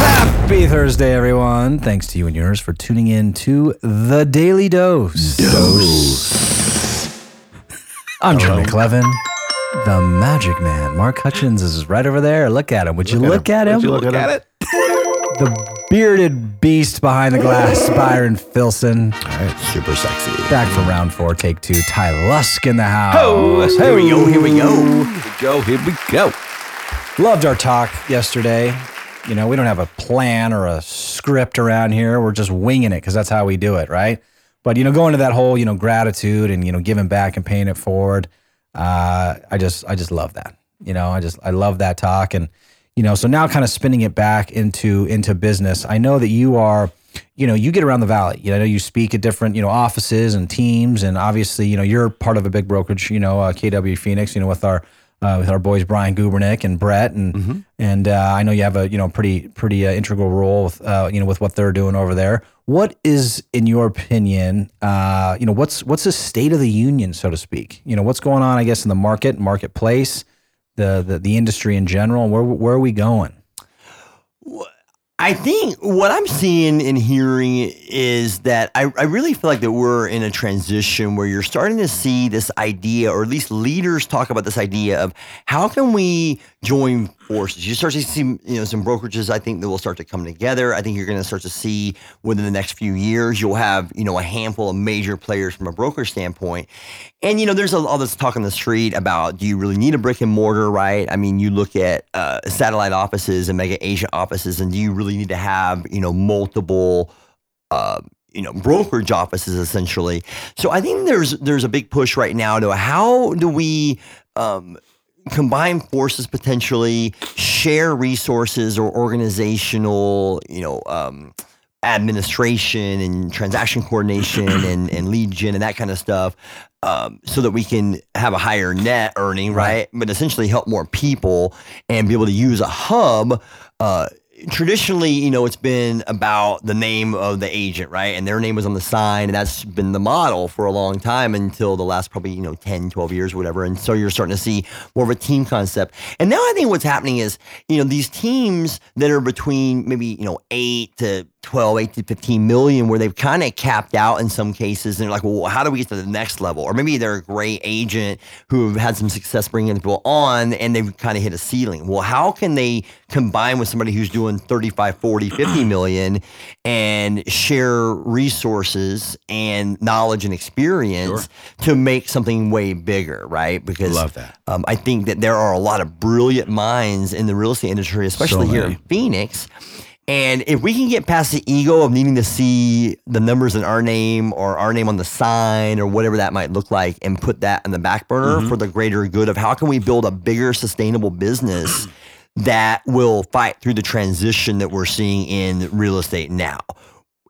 Happy Thursday, everyone. Thanks to you and yours for tuning in to The Daily Dose. Dose. I'm Jeremy Clevin, the Magic Man. Mark Hutchins is right over there. Look at him. Would you look, at him? Would you look at him? The bearded beast behind the glass, Byron Filson. All right, super sexy. Back for round four, take two. Ty Lusk in the house. Oh, here we go. Here we go. Here we go. Here we go. Loved our talk yesterday. You know, we don't have a plan or a script around here. We're just winging it because that's how we do it, right? But you know, going to that whole you know gratitude and you know giving back and paying it forward. Uh, I just I just love that. You know, I just I love that talk and you know so now kind of spinning it back into into business. I know that you are you know you get around the valley. You know you speak at different you know offices and teams and obviously you know you're part of a big brokerage. You know uh, KW Phoenix. You know with our uh, with our boys Brian Gubernick and Brett, and and uh, I know you have a you know pretty pretty uh, integral role with uh, you know with what they're doing over there. What is, in your opinion, uh, you know what's what's the state of the union, so to speak? You know what's going on, I guess, in the market, marketplace, the the, the industry in general. Where where are we going? I think what I'm seeing and hearing is that I, I really feel like that we're in a transition where you're starting to see this idea, or at least leaders talk about this idea of how can we join forces. You start to see you know some brokerages I think that will start to come together. I think you're going to start to see within the next few years you'll have you know a handful of major players from a broker standpoint. And you know there's all this talk on the street about do you really need a brick and mortar, right? I mean you look at uh, satellite offices and mega agent offices, and do you really need to have you know multiple uh, you know brokerage offices essentially. So I think there's there's a big push right now to how do we um, combine forces potentially, share resources or organizational you know. Um, administration and transaction coordination and, and lead gen and that kind of stuff um, so that we can have a higher net earning right, but essentially help more people and be able to use a hub uh, traditionally, you know, it's been about the name of the agent, right? And their name was on the sign, and that's been the model for a long time until the last probably, you know, 10, 12 years, whatever. And so you're starting to see more of a team concept. And now I think what's happening is, you know, these teams that are between maybe, you know, eight to 12, 8 to 15 million, where they've kind of capped out in some cases. And they're like, well, how do we get to the next level? Or maybe they're a great agent who had some success bringing people on and they've kind of hit a ceiling. Well, how can they combine with somebody who's doing 35, 40, 50 million and share resources and knowledge and experience to make something way bigger, right? Because Love that. Um, I think that there are a lot of brilliant minds in the real estate industry, especially here in. Phoenix. And if we can get past the ego of needing to see the numbers in our name or our name on the sign or whatever that might look like and put that in the back burner for the greater good of how can we build a bigger sustainable business that will fight through the transition that we're seeing in real estate now.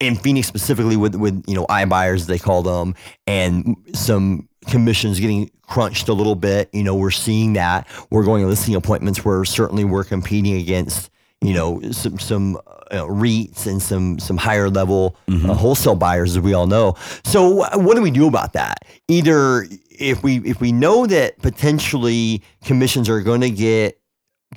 In Phoenix specifically with with you know iBuyers they call them and some commissions getting crunched a little bit, you know, we're seeing that. We're going to listing appointments where certainly we're competing against you know some some uh, REITs and some some higher level uh, wholesale buyers, as we all know. So what do we do about that? Either if we if we know that potentially commissions are going to get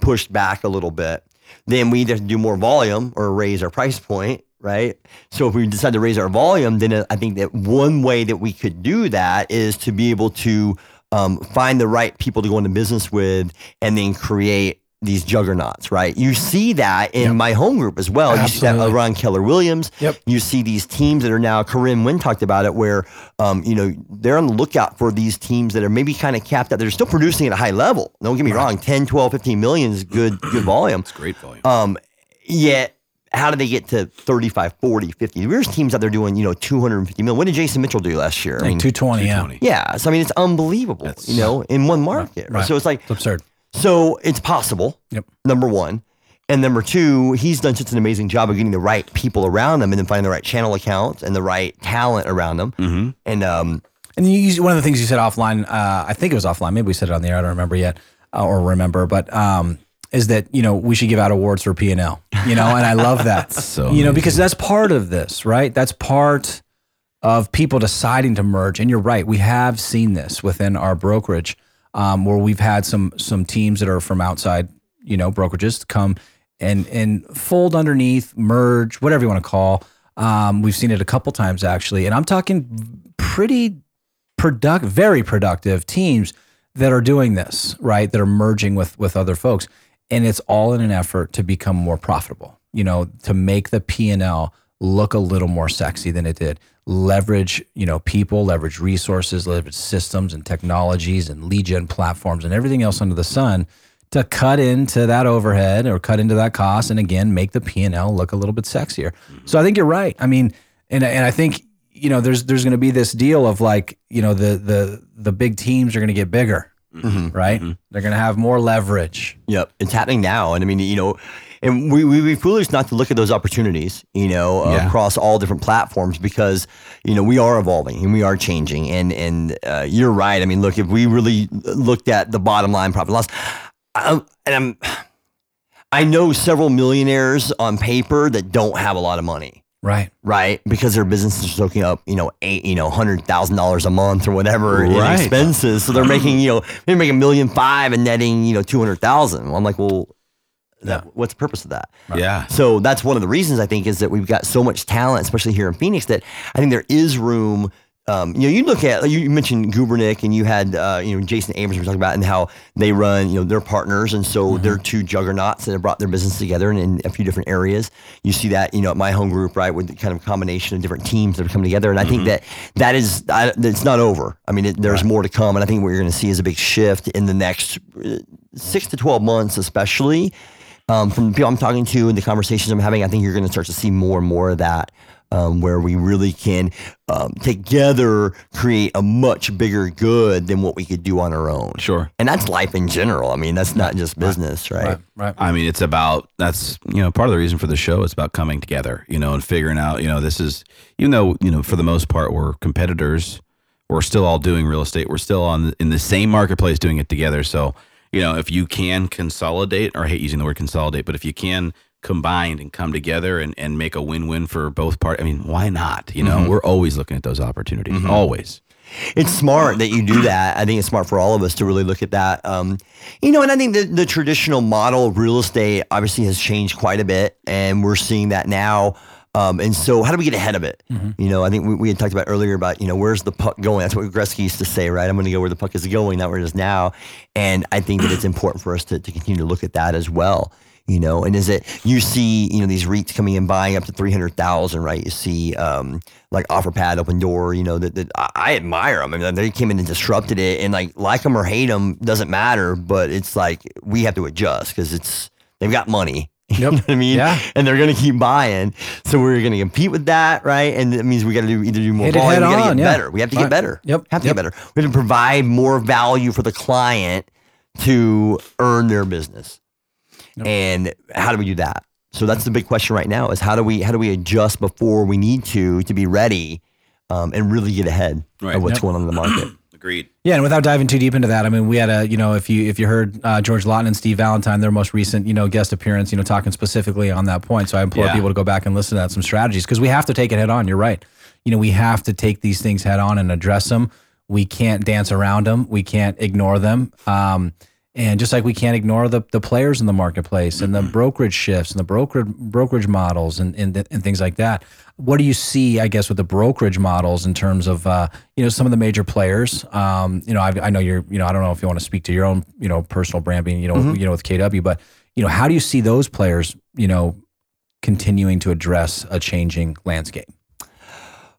pushed back a little bit, then we either do more volume or raise our price point. Right. So if we decide to raise our volume, then I think that one way that we could do that is to be able to um, find the right people to go into business with and then create these juggernauts, right? You see that in my home group as well. You see that Absolutely. around Keller Williams. Yep. You see these teams that are now, Corinne Wynn talked about it, where, um, you know, they're on the lookout for these teams that are maybe kind of capped out. They're still producing at a high level. Don't get me wrong. 10, 12, 15 million is good, good volume. It's great volume. Um, yet, how do they get to 35, 40, 50? There's teams out there doing, you know, 250 million. What did Jason Mitchell do last year? I mean, Two twenty, yeah, 220. yeah. So, I mean, it's unbelievable, you know, in one market. Right. So it's like, It's absurd. So it's possible. Yep. Number one. And number two, he's done such an amazing job of getting the right people around them and then finding the right channel accounts and the right talent around them. Mm-hmm. And um, And you, one of the things you said offline, uh, I think it was offline. Maybe we said it on the air. I don't remember yet, uh, or remember. But um, is that you know we should give out awards for P and L. You know, and I love that. So you know because that's part of this, right? That's part of people deciding to merge. And you're right, we have seen this within our brokerage, um, where we've had some some teams that are from outside, you know, brokerages come and and fold underneath, merge, whatever you want to call. Um, we've seen it a couple times actually, and I'm talking pretty productive, very productive teams that are doing this, right? That are merging with with other folks, and it's all in an effort to become more profitable. You know, to make the P and L look a little more sexy than it did. Leverage, you know, people, leverage resources, leverage systems and technologies and lead gen platforms and everything else under the sun to cut into that overhead or cut into that cost and again make the P&L look a little bit sexier. Mm-hmm. So I think you're right. I mean, and and I think you know there's there's going to be this deal of like, you know, the the the big teams are going to get bigger. Mm-hmm. Right? Mm-hmm. They're going to have more leverage. Yep, it's happening now, and I mean, you know, and we we be foolish not to look at those opportunities, you know, Yeah. across all different platforms because you know we are evolving and we are changing, and and uh, you're right. I mean, look, if we really looked at the bottom line profit loss, I, and I'm, I know several millionaires on paper that don't have a lot of money. Right. Right, because their business is soaking up, you know, eight, you know, hundred thousand dollars a month or whatever in expenses. So they're making, you know, they're making a million five and netting, you know, two hundred thousand. Well, I'm like, well, that, what's the purpose of that? Yeah. So that's one of the reasons I think is that we've got so much talent, especially here in Phoenix, that I think there is room. Um, you know, you look at you mentioned Gubernick and you had uh, you know Jason Abrams we talking about and how they run you know they're partners and so they're two juggernauts that have brought their business together in, in a few different areas. You see that you know at my home group right with the kind of combination of different teams that have come together and I think that that is I, it's not over. I mean, it, there's more to come and I think what you're going to see is a big shift in the next uh, six to twelve months, especially um, from the people I'm talking to and the conversations I'm having, I think you're going to start to see more and more of that, um, where we really can um, together create a much bigger good than what we could do on our own. Sure. And that's life in general. I mean, that's not just business, right? Right. Right. I mean, it's about that's you know part of the reason for the show is about coming together, you know, and figuring out, you know, this is even though you know for the most part we're competitors, we're still all doing real estate. We're still on in the same marketplace doing it together. So you know, if you can consolidate, or I hate using the word consolidate, but if you can combine and come together and, and make a win-win for both parties, I mean, why not? You know, we're always looking at those opportunities, always. It's smart that you do that. I think it's smart for all of us to really look at that. Um, you know, and I think the, the traditional model of real estate obviously has changed quite a bit, and we're seeing that now. Um, and so, how do we get ahead of it? You know, I think we, we had talked about earlier about you know where's the puck going. That's what Gretzky used to say, right? I'm going to go where the puck is going, not where it is now. And I think that it's important for us to, to continue to look at that as well. You know, and is it you see you know these REITs coming and buying up to three hundred thousand, right? You see um, like OfferPad, Opendoor, you know that, that I, I admire them. I mean, they came in and disrupted it, and like like them or hate them doesn't matter. But it's like we have to adjust because it's they've got money. You Yep. know what I mean? Yeah. And they're going to keep buying. So we're going to compete with that, right? And that means we got to do either do more Hit volume, we got to get yeah. better. We have to get better. Yep. Have to Yep. get better. We have to provide more value for the client to earn their business. And how do we do that? So that's the big question right now: is how do we how do we adjust before we need to to be ready um, and really get ahead Right. of what's Yep. going on in the market? Agreed. Yeah, and without diving too deep into that, I mean, we had a, you know, if you if you heard uh, George Lawton and Steve Valentine, their most recent, you know, guest appearance, you know, talking specifically on that point. So I implore Yeah. people to go back and listen to that some strategies because we have to take it head on. You're right. You know, we have to take these things head on and address them. We can't dance around them. We can't ignore them. Um, and just like we can't ignore the, the players in the marketplace and the brokerage shifts and the brokerage brokerage models and, and and things like that. What do you see, I guess, with the brokerage models in terms of uh, you know some of the major players? Um, you know, I, I know you're you know I don't know if you want to speak to your own you know personal brand being you know you know with KW, but you know how do you see those players you know continuing to address a changing landscape?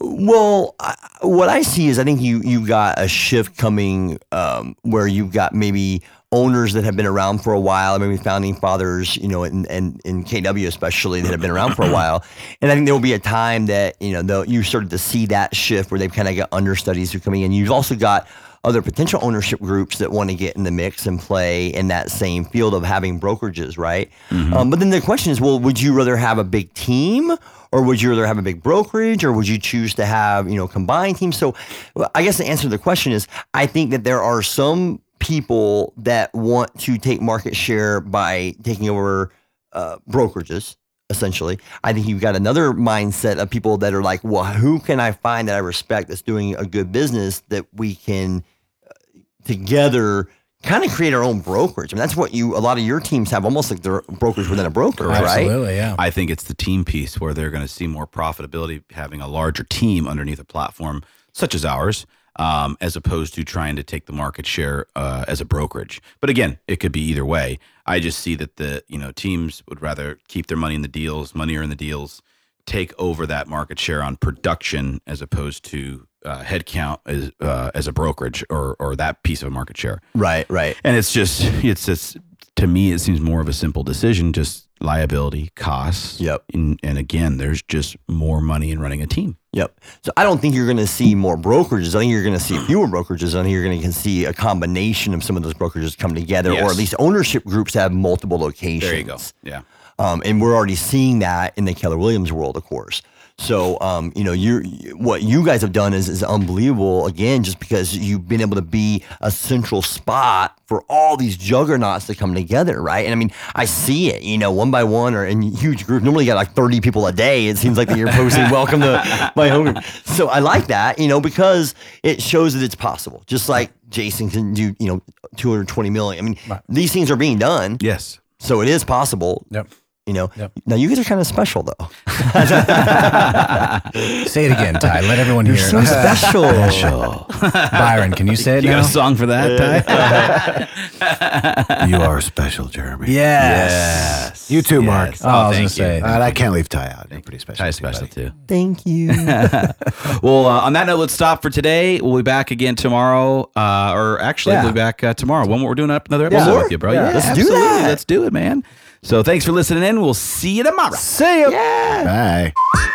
Well, I, what I see is I think you you got a shift coming um, where you've got maybe owners that have been around for a while, maybe founding fathers, you know, and and in KW especially that have been around for a while, and I think there will be a time that you know you started to see that shift where they've kind of got understudies who are coming in. You've also got other potential ownership groups that want to get in the mix and play in that same field of having brokerages, right? Um, but then the question is, well, would you rather have a big team or would you rather have a big brokerage or would you choose to have, you know, combined teams? So I guess the answer to the question is I think that there are some people that want to take market share by taking over uh, brokerages essentially. I think you've got another mindset of people that are like, well, who can I find that I respect that's doing a good business that we can uh, together kind of create our own brokerage. I mean, that's what you a lot of your teams have, almost like they're brokers within a broker, right? Absolutely, yeah. I think it's the team piece where they're going to see more profitability having a larger team underneath a platform such as ours, um, as opposed to trying to take the market share uh, as a brokerage. But again, it could be either way. I just see that the you know teams would rather keep their money in the deals, money are in the deals, take over that market share on production as opposed to uh, headcount as uh, as a brokerage or or that piece of market share. Right, right. And it's just, it's just, to me, it seems more of a simple decision, just liability, costs. Yep. And, and again, there's just more money in running a team. Yep. So I don't think you're going to see more brokerages. I think you're going to see fewer brokerages. I think you're going to see a combination of some of those brokerages come together, or at least ownership groups have multiple locations. There you go. Yeah. Um, and we're already seeing that in the Keller Williams world, of course. So, um, you know, you're what you guys have done is is unbelievable. Again, just because you've been able to be a central spot for all these juggernauts to come together, right? And I mean, I see it, you know, one by one or in huge groups. Normally, you got like thirty people a day. It seems like that you're posting "Welcome to my home." group." So I like that, you know, because it shows that it's possible. Just like Jason can do, you know, two hundred twenty million. I mean, these things are being done. Yes. So it is possible. Yep. You know. Yep. Now you guys are kind of special though. Say it again, Ty. Let everyone hear So it. special. Byron, can you say it You got a song for that, Ty? You are special, Jeremy. Yes. You too, Mark. Yes. Oh, I was thank gonna say. you. Uh, I can't leave Ty out. You're pretty special. Ty's too, buddy. special too. Thank you. Well, uh, on that note, let's stop for today. We'll be back again tomorrow, uh, or actually, Yeah. we'll be back uh, tomorrow when we're doing up another episode More? with you, bro. Yeah. Yeah, Let's do that. Let's do it, man. So thanks for listening in. We'll see you tomorrow. See you. yeah. Bye.